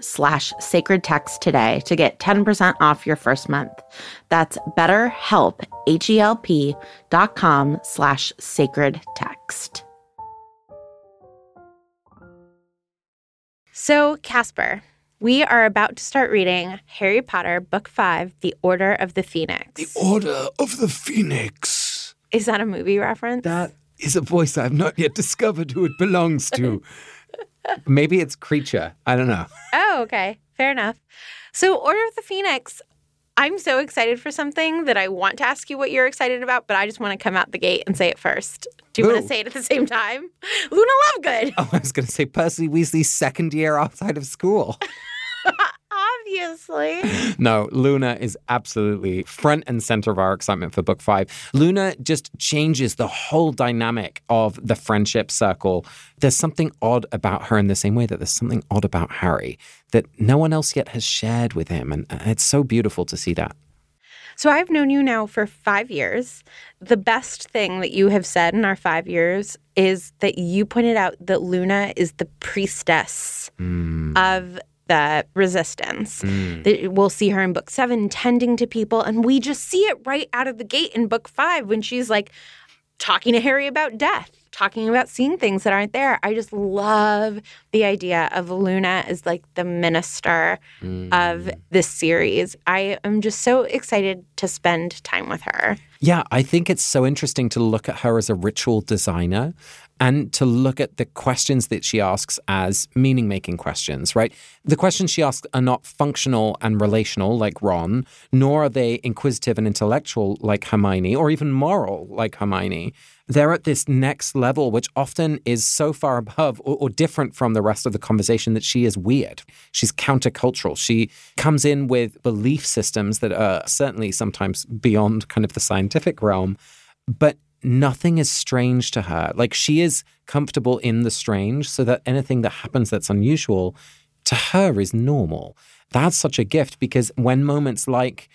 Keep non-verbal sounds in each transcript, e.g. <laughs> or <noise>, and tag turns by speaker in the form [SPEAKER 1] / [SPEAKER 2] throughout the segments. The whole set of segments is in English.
[SPEAKER 1] slash sacred text today to get 10% off your first month. That's betterhelp, H-E-L-P dot com slash sacred text. So, Casper, we are about to start reading Harry Potter, Book 5, The Order of the Phoenix.
[SPEAKER 2] The Order of the Phoenix.
[SPEAKER 1] Is that a movie reference?
[SPEAKER 2] That is a voice I have not yet discovered who it belongs to. <laughs> Maybe it's Kreacher. I don't know.
[SPEAKER 1] Oh, okay. Fair enough. So, Order of the Phoenix, I'm so excited for something that I want to ask you what you're excited about, but I just want to come out the gate and say it first. Do you want to say it at the same time? Luna Lovegood. <laughs>
[SPEAKER 2] Oh, I was going to say Percy Weasley's second year outside of school. <laughs>
[SPEAKER 1] Obviously.
[SPEAKER 2] No, Luna is absolutely front and center of our excitement for book five. Luna just changes the whole dynamic of the friendship circle. There's something odd about her in the same way that there's something odd about Harry that no one else yet has shared with him. And uh, it's so beautiful to see that.
[SPEAKER 1] So, I've known you now for five years. The best thing that you have said in our five years is that you pointed out that Luna is the priestess of the resistance. Mm. That we'll see her in book seven tending to people, and we just see it right out of the gate in book five when she's like talking to Harry about death, talking about seeing things that aren't there. I just love the idea of Luna as like the minister of mm. this series. I am just so excited to spend time with her.
[SPEAKER 2] Yeah, I think it's so interesting to look at her as a ritual designer and to look at the questions that she asks as meaning making questions, right? The questions she asks are not functional and relational like Ron, nor are they inquisitive and intellectual like Hermione, or even moral like Hermione. They're at this next level, which often is so far above or, or different from the rest of the conversation that she is weird. She's countercultural. She comes in with belief systems that are certainly sometimes beyond kind of the scientific realm, but nothing is strange to her. Like she is comfortable in the strange, so that anything that happens that's unusual to her is normal. That's such a gift because when moments like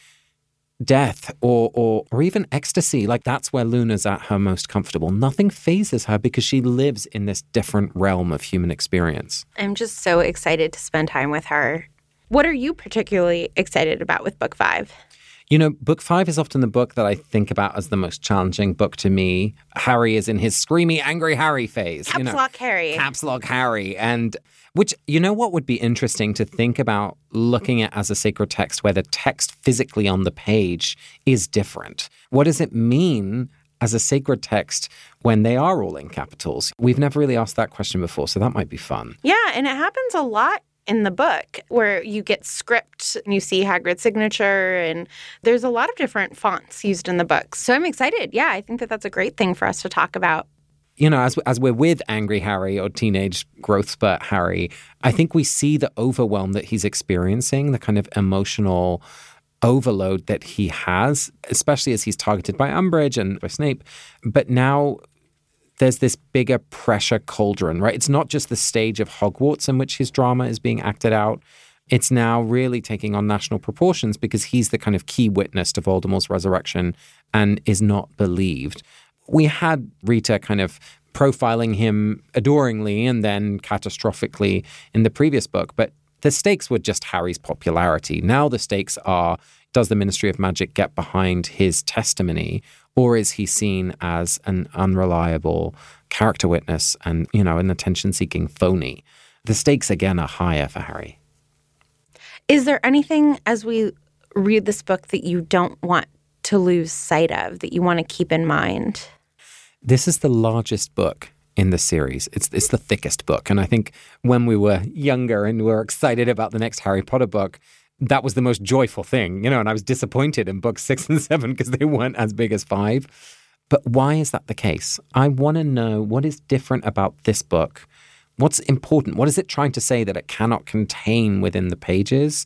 [SPEAKER 2] death or, or or even ecstasy, like that's where Luna's at her most comfortable. Nothing phases her because she lives in this different realm of human experience.
[SPEAKER 1] I'm just so excited to spend time with her. What are you particularly excited about with book five?
[SPEAKER 2] You know, book five is often the book that I think about as the most challenging book to me. Harry is in his screamy, angry Harry phase. you
[SPEAKER 1] Caps
[SPEAKER 2] know.
[SPEAKER 1] Lock Harry.
[SPEAKER 2] Caps Lock Harry. And which, you know, what would be interesting to think about looking at as a sacred text where the text physically on the page is different? What does it mean as a sacred text when they are all in capitals? We've never really asked that question before, so that might be fun.
[SPEAKER 1] Yeah, and it happens a lot in the book where you get script and you see Hagrid's signature and there's a lot of different fonts used in the book. So I'm excited. Yeah, I think that that's a great thing for us to talk about.
[SPEAKER 2] You know, as as we're with angry Harry or teenage growth spurt Harry, I think we see the overwhelm that he's experiencing, the kind of emotional overload that he has, especially as he's targeted by Umbridge and by Snape. But now there's this bigger pressure cauldron, right? It's not just the stage of Hogwarts in which his drama is being acted out. It's now really taking on national proportions because he's the kind of key witness to Voldemort's resurrection and is not believed. We had Rita kind of profiling him adoringly and then catastrophically in the previous book, but the stakes were just Harry's popularity. Now the stakes are does the Ministry of Magic get behind his testimony or is he seen as an unreliable character witness and, you know, an attention seeking phony? The stakes again are higher for Harry.
[SPEAKER 1] Is there anything as we read this book that you don't want to lose sight of, that you want to keep in mind?
[SPEAKER 2] This is the largest book in the series. It's it's the thickest book, and I think when we were younger and we were excited about the next Harry Potter book, that was the most joyful thing, you know, and I was disappointed in books <laughs> six and seven because they weren't as big as five. But why is that the case? I want to know what is different about this book. What's important? What is it trying to say that it cannot contain within the pages?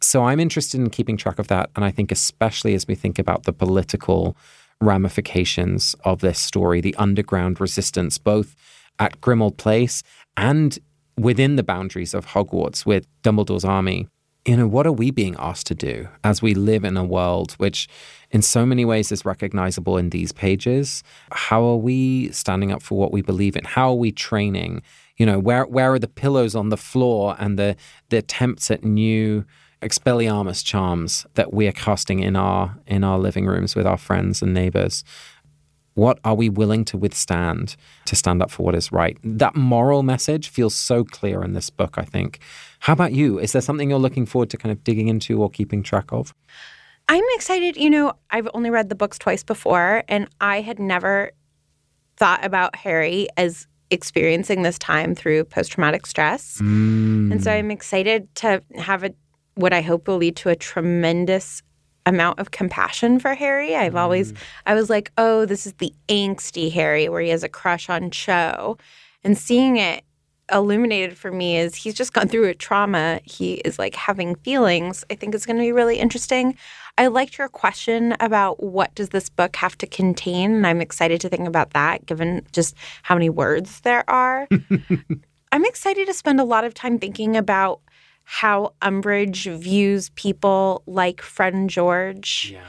[SPEAKER 2] So I'm interested in keeping track of that. And I think, especially as we think about the political ramifications of this story, the underground resistance, both at Grimmauld Place and within the boundaries of Hogwarts with Dumbledore's army you know, what are we being asked to do as we live in a world which, in so many ways, is recognizable in these pages? How are we standing up for what we believe in? How are we training? You know, where where are the pillows on the floor and the the attempts at new Expelliarmus charms that we are casting in our in our living rooms with our friends and neighbors? What are we willing to withstand to stand up for what is right? That moral message feels so clear in this book, I think. How about you? Is there something you're looking forward to kind of digging into or keeping track of?
[SPEAKER 1] I'm excited. You know, I've only read the books twice before, and I had never thought about Harry as experiencing this time through post traumatic stress. Mm. And so I'm excited to have a what I hope will lead to a tremendous amount of compassion for Harry. I've mm. always I was like, "Oh, this is the angsty Harry where he has a crush on Cho." And seeing it illuminated for me is he's just gone through a trauma. He is like having feelings. I think it's going to be really interesting. I liked your question about what does this book have to contain, and I'm excited to think about that given just how many words there are. <laughs> I'm excited to spend a lot of time thinking about how Umbridge views people like friend George yeah.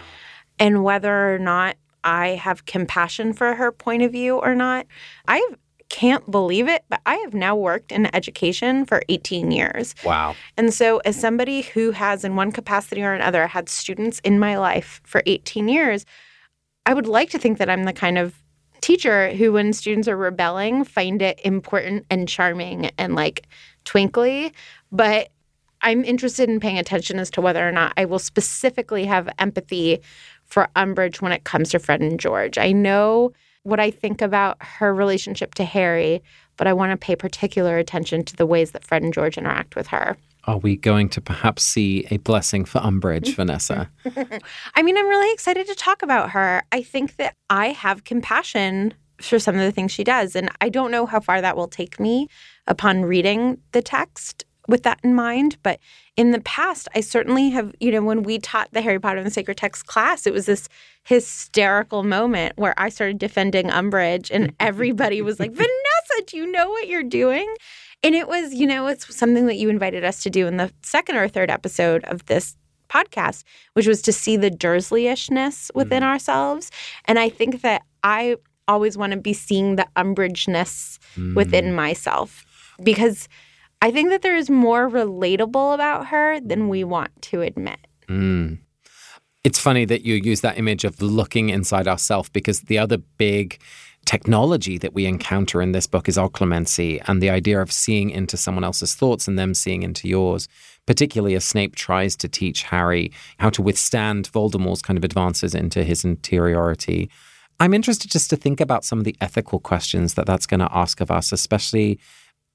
[SPEAKER 1] and whether or not I have compassion for her point of view or not. I've can't believe it, but I have now worked in education for 18 years.
[SPEAKER 2] Wow.
[SPEAKER 1] And so, as somebody who has, in one capacity or another, had students in my life for 18 years, I would like to think that I'm the kind of teacher who, when students are rebelling, find it important and charming and like twinkly. But I'm interested in paying attention as to whether or not I will specifically have empathy for Umbridge when it comes to Fred and George. I know what I think about her relationship to Harry, but I want to pay particular attention to the ways that Fred and George interact with her.
[SPEAKER 2] Are we going to perhaps see a blessing for Umbridge, <laughs> Vanessa?
[SPEAKER 1] I mean, I'm really excited to talk about her. I think that I have compassion for some of the things she does, and I don't know how far that will take me upon reading the text with that in mind. But in the past, I certainly have, you know, when we taught the Harry Potter and the Sacred Text class, it was this hysterical moment where I started defending Umbridge and <laughs> everybody was like, Vanessa, do you know what you're doing? And it was, you know, it's something that you invited us to do in the second or third episode of this podcast, which was to see the Dursleyish-ness within mm. ourselves. And I think that I always want to be seeing the Umbridge-ness mm. within myself because – I think that there is more relatable about her than we want to admit.
[SPEAKER 2] Mm. It's funny that you use that image of looking inside ourselves because the other big technology that we encounter in this book is occlumency and the idea of seeing into someone else's thoughts and them seeing into yours, particularly as Snape tries to teach Harry how to withstand Voldemort's kind of advances into his interiority. I'm interested just to think about some of the ethical questions that that's going to ask of us, especially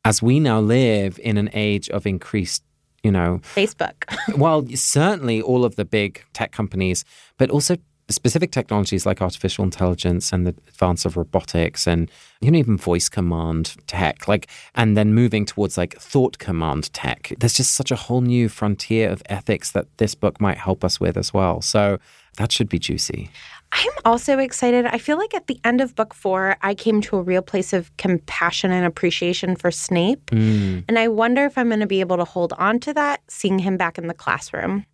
[SPEAKER 2] as we now live in an age of increased, you know,
[SPEAKER 1] Facebook. <laughs>
[SPEAKER 2] well, certainly all of the big tech companies, but also specific technologies like artificial intelligence and the advance of robotics and you know even voice command tech like and then moving towards like thought command tech. There's just such a whole new frontier of ethics that this book might help us with as well. So that should be juicy
[SPEAKER 1] I'm also excited. I feel like at the end of book four, I came to a real place of compassion and appreciation for Snape.
[SPEAKER 2] Mm.
[SPEAKER 1] And I wonder if I'm going to be able to hold on to that, seeing him back in the classroom.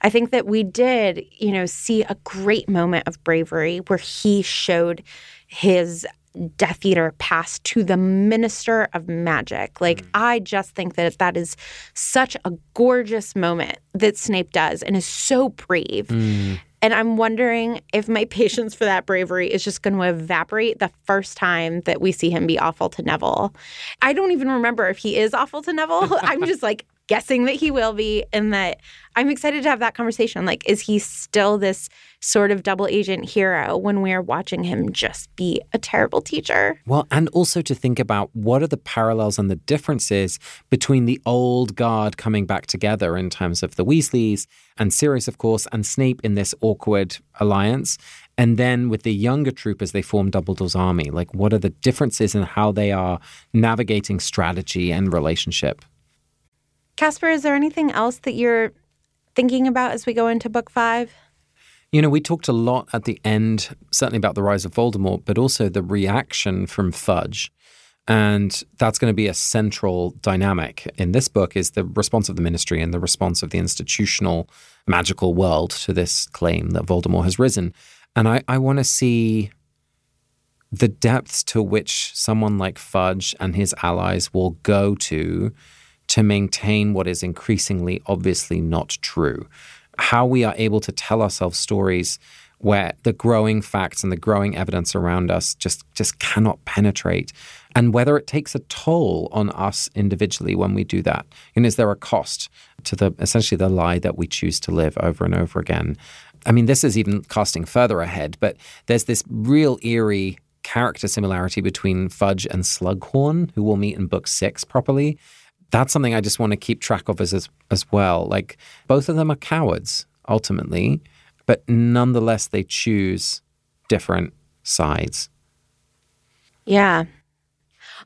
[SPEAKER 1] I think that we did, you know, see a great moment of bravery where he showed his Death Eater pass to the Minister of Magic. Like, I just think that that is such a gorgeous moment that Snape does and is so brave. And I'm wondering if my <laughs> patience for that bravery is just going to evaporate the first time that we see him be awful to Neville. I don't even remember if he is awful to Neville. <laughs> I'm just like guessing that he will be, and that I'm excited to have that conversation. Like, is he still this sort of double agent hero when we're watching him just be a terrible teacher?
[SPEAKER 2] Well, and also to think about what are the parallels and the differences between the old guard coming back together in terms of the Weasleys and Sirius, of course, and Snape in this awkward alliance. And then with the younger troopers, they form Dumbledore's army. Like, what are the differences in how they are navigating strategy and relationship?
[SPEAKER 1] Casper, is there anything else that you're thinking about as we go into book five?
[SPEAKER 2] You know, we talked a lot at the end, certainly about the rise of Voldemort, but also the reaction from Fudge. And that's going to be a central dynamic in this book is the response of the ministry and the response of the institutional magical world to this claim that Voldemort has risen. And I, I want to see the depths to which someone like Fudge and his allies will go to to maintain what is increasingly obviously not true. How we are able to tell ourselves stories where the growing facts and the growing evidence around us just just cannot penetrate and whether it takes a toll on us individually when we do that. And is there a cost to the essentially the lie that we choose to live over and over again? I mean this is even casting further ahead but there's this real eerie character similarity between fudge and slughorn who we'll meet in book six properly that's something i just want to keep track of as as, as well like both of them are cowards ultimately but nonetheless they choose different sides.
[SPEAKER 1] Yeah.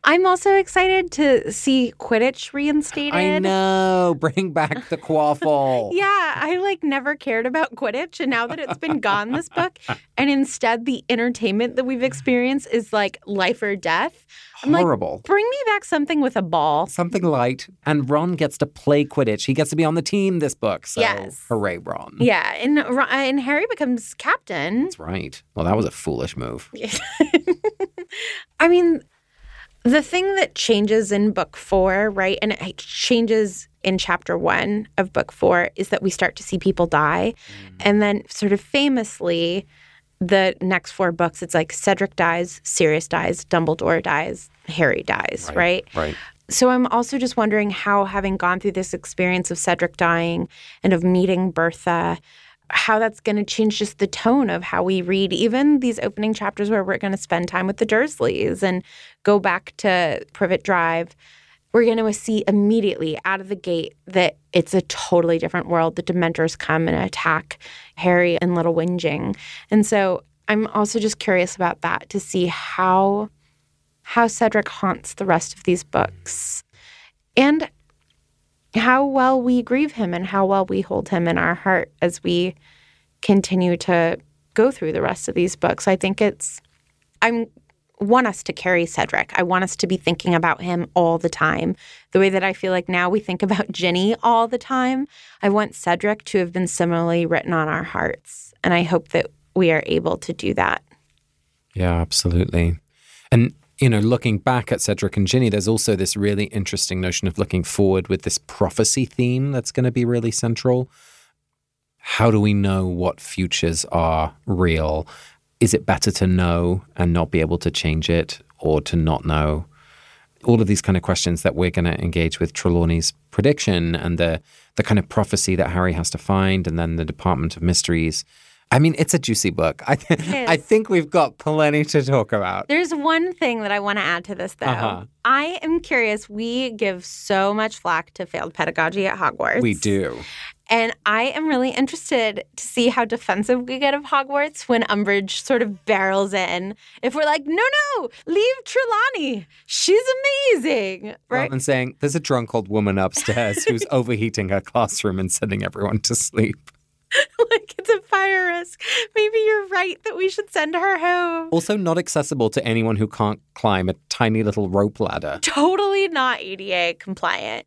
[SPEAKER 1] I'm also excited to see Quidditch reinstated.
[SPEAKER 2] I know, <laughs> bring back the quaffle. <laughs>
[SPEAKER 1] Yeah, I like never cared about Quidditch, and now that it's been gone this book, <laughs> and instead the entertainment that we've experienced is like life or death. I'm like,
[SPEAKER 2] Horrible.
[SPEAKER 1] bring me back something with a ball.
[SPEAKER 2] Something light, and Ron gets to play Quidditch. He gets to be on the team this book. So
[SPEAKER 1] Yes.
[SPEAKER 2] hooray, Ron!
[SPEAKER 1] Yeah, and and Harry becomes captain.
[SPEAKER 2] That's right. Well, that was a foolish move.
[SPEAKER 1] I mean, the thing that changes in book four, right, and it changes in chapter one of book four is that we start to see people die. Mm. And then, sort of famously, the next four books, it's like Cedric dies, Sirius dies, Dumbledore dies, Harry dies, right?
[SPEAKER 2] Right.
[SPEAKER 1] So I'm also just wondering how, having gone through this experience of Cedric dying and of meeting Bertha, how that's going to change just the tone of how we read even these opening chapters where we're going to spend time with the Dursleys and go back to Privet Drive. We're going to see immediately out of the gate that it's a totally different world. The Dementors come and attack Harry and Little Whinging. And so I'm also just curious about that to see how how Cedric haunts the rest of these books and how well we grieve him and how well we hold him in our heart as we continue to go through the rest of these books. I think it's I want us to carry Cedric. I want us to be thinking about him all the time. The way that I feel like now we think about Ginny all the time. I want Cedric to have been similarly written on our hearts. And I hope that we are able to do that.
[SPEAKER 2] Yeah, absolutely. And you know, looking back at Cedric and Ginny, there's also this really interesting notion of looking forward with this prophecy theme that's going to be really central. How do we know what futures are real? Is it better to know and not be able to change it or to not know? All of these kind of questions that we're going to engage with Trelawney's prediction and the the kind of prophecy that Harry has to find and then the Department of Mysteries I mean, it's a juicy book. I, th- I think we've got plenty to talk about.
[SPEAKER 1] There's one thing that I want to add to this, though.
[SPEAKER 2] Uh-huh.
[SPEAKER 1] I am curious. We give so much flack to failed pedagogy at Hogwarts.
[SPEAKER 2] We do.
[SPEAKER 1] And I am really interested to see how defensive we get of Hogwarts when Umbridge sort of barrels in. If we're like, no, no, leave Trelawney. She's amazing.
[SPEAKER 2] Rather
[SPEAKER 1] Right?
[SPEAKER 2] than saying, there's a drunk old woman upstairs who's <laughs> overheating her classroom and sending everyone to sleep. <laughs>
[SPEAKER 1] like fire risk. Maybe you're right that we should send her home.
[SPEAKER 2] Also, not accessible to anyone who can't climb a tiny little rope ladder. <laughs>
[SPEAKER 1] Totally not ADA compliant.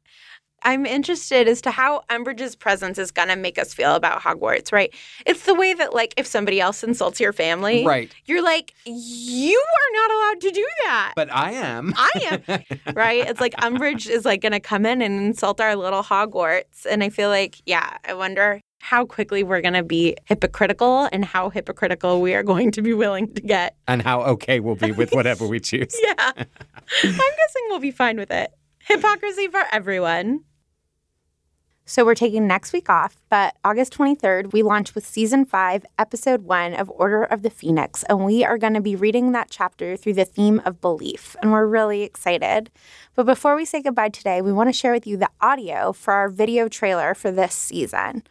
[SPEAKER 1] I'm interested as to how Umbridge's presence is going to make us feel about Hogwarts, right? It's the way that, like, if somebody else insults your family,
[SPEAKER 2] Right.
[SPEAKER 1] you're like, you are not allowed to do that.
[SPEAKER 2] But I am. <laughs>
[SPEAKER 1] I am, right? It's like Umbridge is like going to come in and insult our little Hogwarts. And I feel like, yeah, I wonder how quickly we're going to be hypocritical and how hypocritical we are going to be willing to get.
[SPEAKER 2] and how okay we'll be with whatever we <laughs> choose.
[SPEAKER 1] Yeah. I'm guessing we'll be fine with it. Hypocrisy for everyone. So we're taking next week off, but August 23rd, we launch with season five, episode one of Order of the Phoenix, and we are going to be reading that chapter through the theme of belief, and we're really excited. But before we say goodbye today, we want to share with you the audio for our video trailer for this season.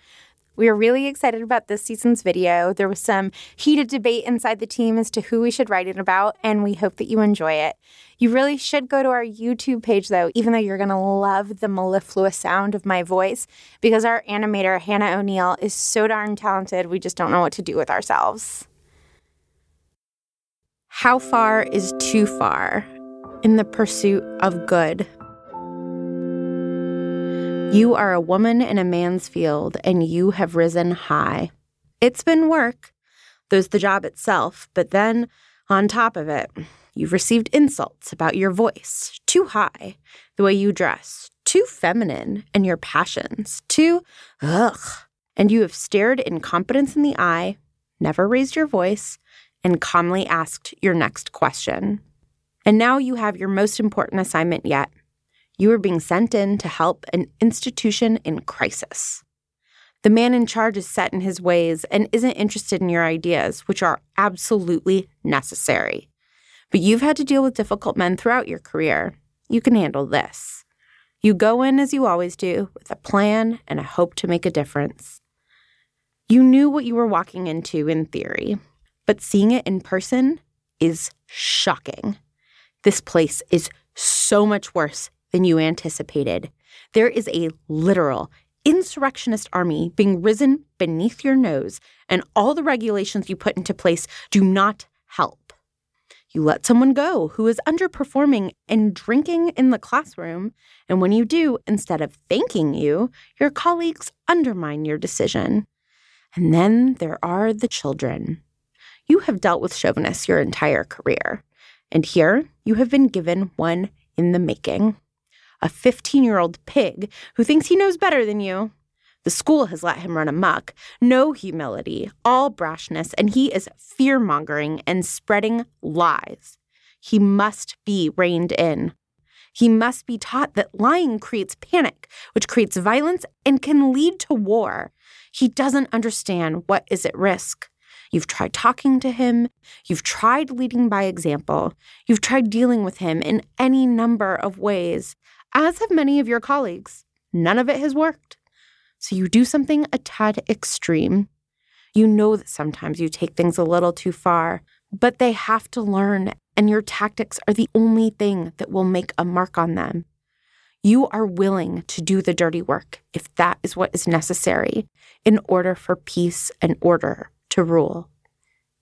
[SPEAKER 1] We are really excited about this season's video. There was some heated debate inside the team as to who we should write it about, and we hope that you enjoy it. You really should go to our YouTube page, though, even though you're going to love the mellifluous sound of my voice, because our animator, Hannah O'Neill, is so darn talented, we just don't know what to do with ourselves. How far is too far in the pursuit of good? You are a woman in a man's field, and you have risen high. It's been work. There's the job itself, but then on top of it, you've received insults about your voice, too high, the way you dress, too feminine, and your passions, too ugh. And you have stared incompetence in the eye, never raised your voice, and calmly asked your next question. And now you have your most important assignment yet. You are being sent in to help an institution in crisis. The man in charge is set in his ways and isn't interested in your ideas, which are absolutely necessary. But you've had to deal with difficult men throughout your career. You can handle this. You go in as you always do, with a plan and a hope to make a difference. You knew what you were walking into in theory, but seeing it in person is shocking. This place is so much worse than you anticipated. There is a literal insurrectionist army being risen beneath your nose, and all the regulations you put into place do not help. You let someone go who is underperforming and drinking in the classroom, and when you do, instead of thanking you, your colleagues undermine your decision. And then there are the children. You have dealt with chauvinists your entire career, and here you have been given one in the making a 15 year old pig who thinks he knows better than you. The school has let him run amok. No humility, all brashness, and he is fear mongering and spreading lies. He must be reined in. He must be taught that lying creates panic, which creates violence and can lead to war. He doesn't understand what is at risk. You've tried talking to him. You've tried leading by example. You've tried dealing with him in any number of ways, as have many of your colleagues. None of it has worked. So you do something a tad extreme. You know that sometimes you take things a little too far, but they have to learn, and your tactics are the only thing that will make a mark on them. You are willing to do the dirty work if that is what is necessary in order for peace and order to rule.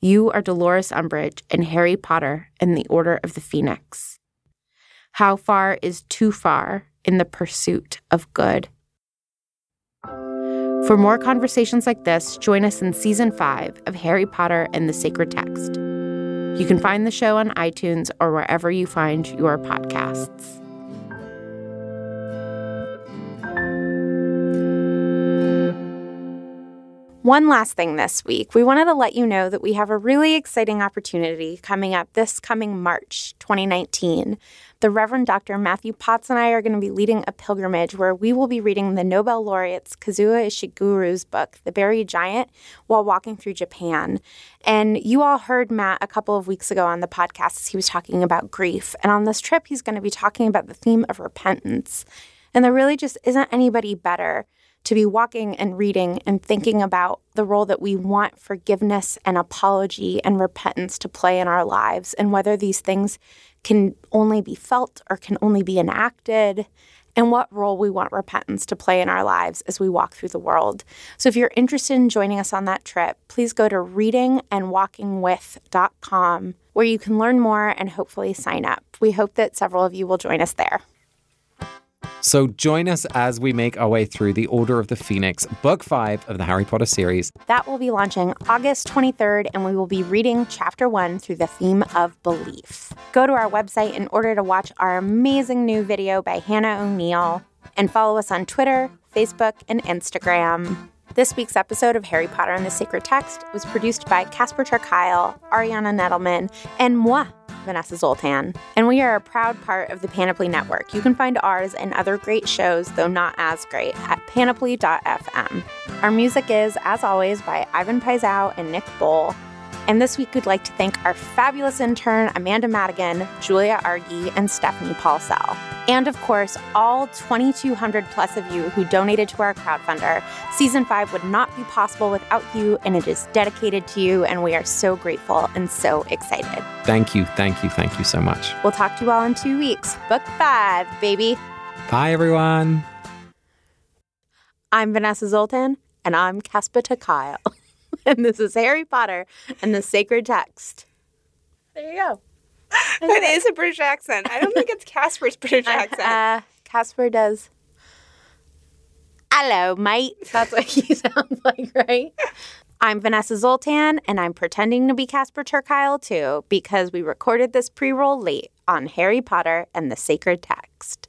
[SPEAKER 1] You are Dolores Umbridge and Harry Potter and the Order of the Phoenix. How far is too far in the pursuit of good? For more conversations like this, join us in season five of Harry Potter and the Sacred Text. You can find the show on iTunes or wherever you find your podcasts. One last thing this week. We wanted to let you know that we have a really exciting opportunity coming up this coming March 2019. The Reverend Dr. Matthew Potts and I are going to be leading a pilgrimage where we will be reading the Nobel laureate's Kazuo Ishiguro's book, The Buried Giant, while walking through Japan. And you all heard Matt a couple of weeks ago on the podcast as he was talking about grief. And on this trip, he's going to be talking about the theme of repentance. And there really just isn't anybody better to be walking and reading and thinking about the role that we want forgiveness and apology and repentance to play in our lives and whether these things can only be felt or can only be enacted and what role we want repentance to play in our lives as we walk through the world. So if you're interested in joining us on that trip, please go to readingandwalkingwith.com where you can learn more and hopefully sign up. We hope that several of you will join us there.
[SPEAKER 2] So join us as we make our way through The Order of the Phoenix, book five of the Harry Potter series.
[SPEAKER 1] That will be launching August 23rd, and we will be reading chapter one through the theme of belief. Go to our website in order to watch our amazing new video by Hannah O'Neill and follow us on Twitter, Facebook, and Instagram. This week's episode of Harry Potter and the Sacred Text was produced by Casper ter Ariana Nedelman, and moi, Vanessa Zoltan, and we are a proud part of the Panoply Network. You can find ours and other great shows, though not as great, at panoply.fm. Our music is, as always, by Ivan Paisau and Nick Bowl. And this week, we'd like to thank our fabulous intern, Amanda Madigan, Julia Argy, and Stephanie Paulsell. And of course, all 2,200 plus of you who donated to our crowdfunder. Season 5 would not be possible without you, and it is dedicated to you, and we are so grateful and so excited.
[SPEAKER 2] Thank you, thank you, thank you so much.
[SPEAKER 1] We'll talk to you all in two weeks. Book 5, baby.
[SPEAKER 2] Bye, everyone.
[SPEAKER 1] I'm Vanessa Zoltan, and I'm Casper ter Kuile. <laughs> and this is Harry Potter and the Sacred Text. There you go.
[SPEAKER 3] It is a British accent. I don't think it's <laughs> Casper's British accent.
[SPEAKER 1] Uh, Casper does. Hello, mate. That's what he <laughs> sounds like, right? I'm Vanessa Zoltan, and I'm pretending to be Casper ter Kuile too, because we recorded this pre roll late on Harry Potter and the Sacred Text.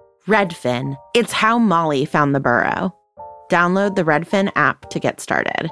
[SPEAKER 1] Redfin. It's how Molly found the burrow. Download the Redfin app to get started.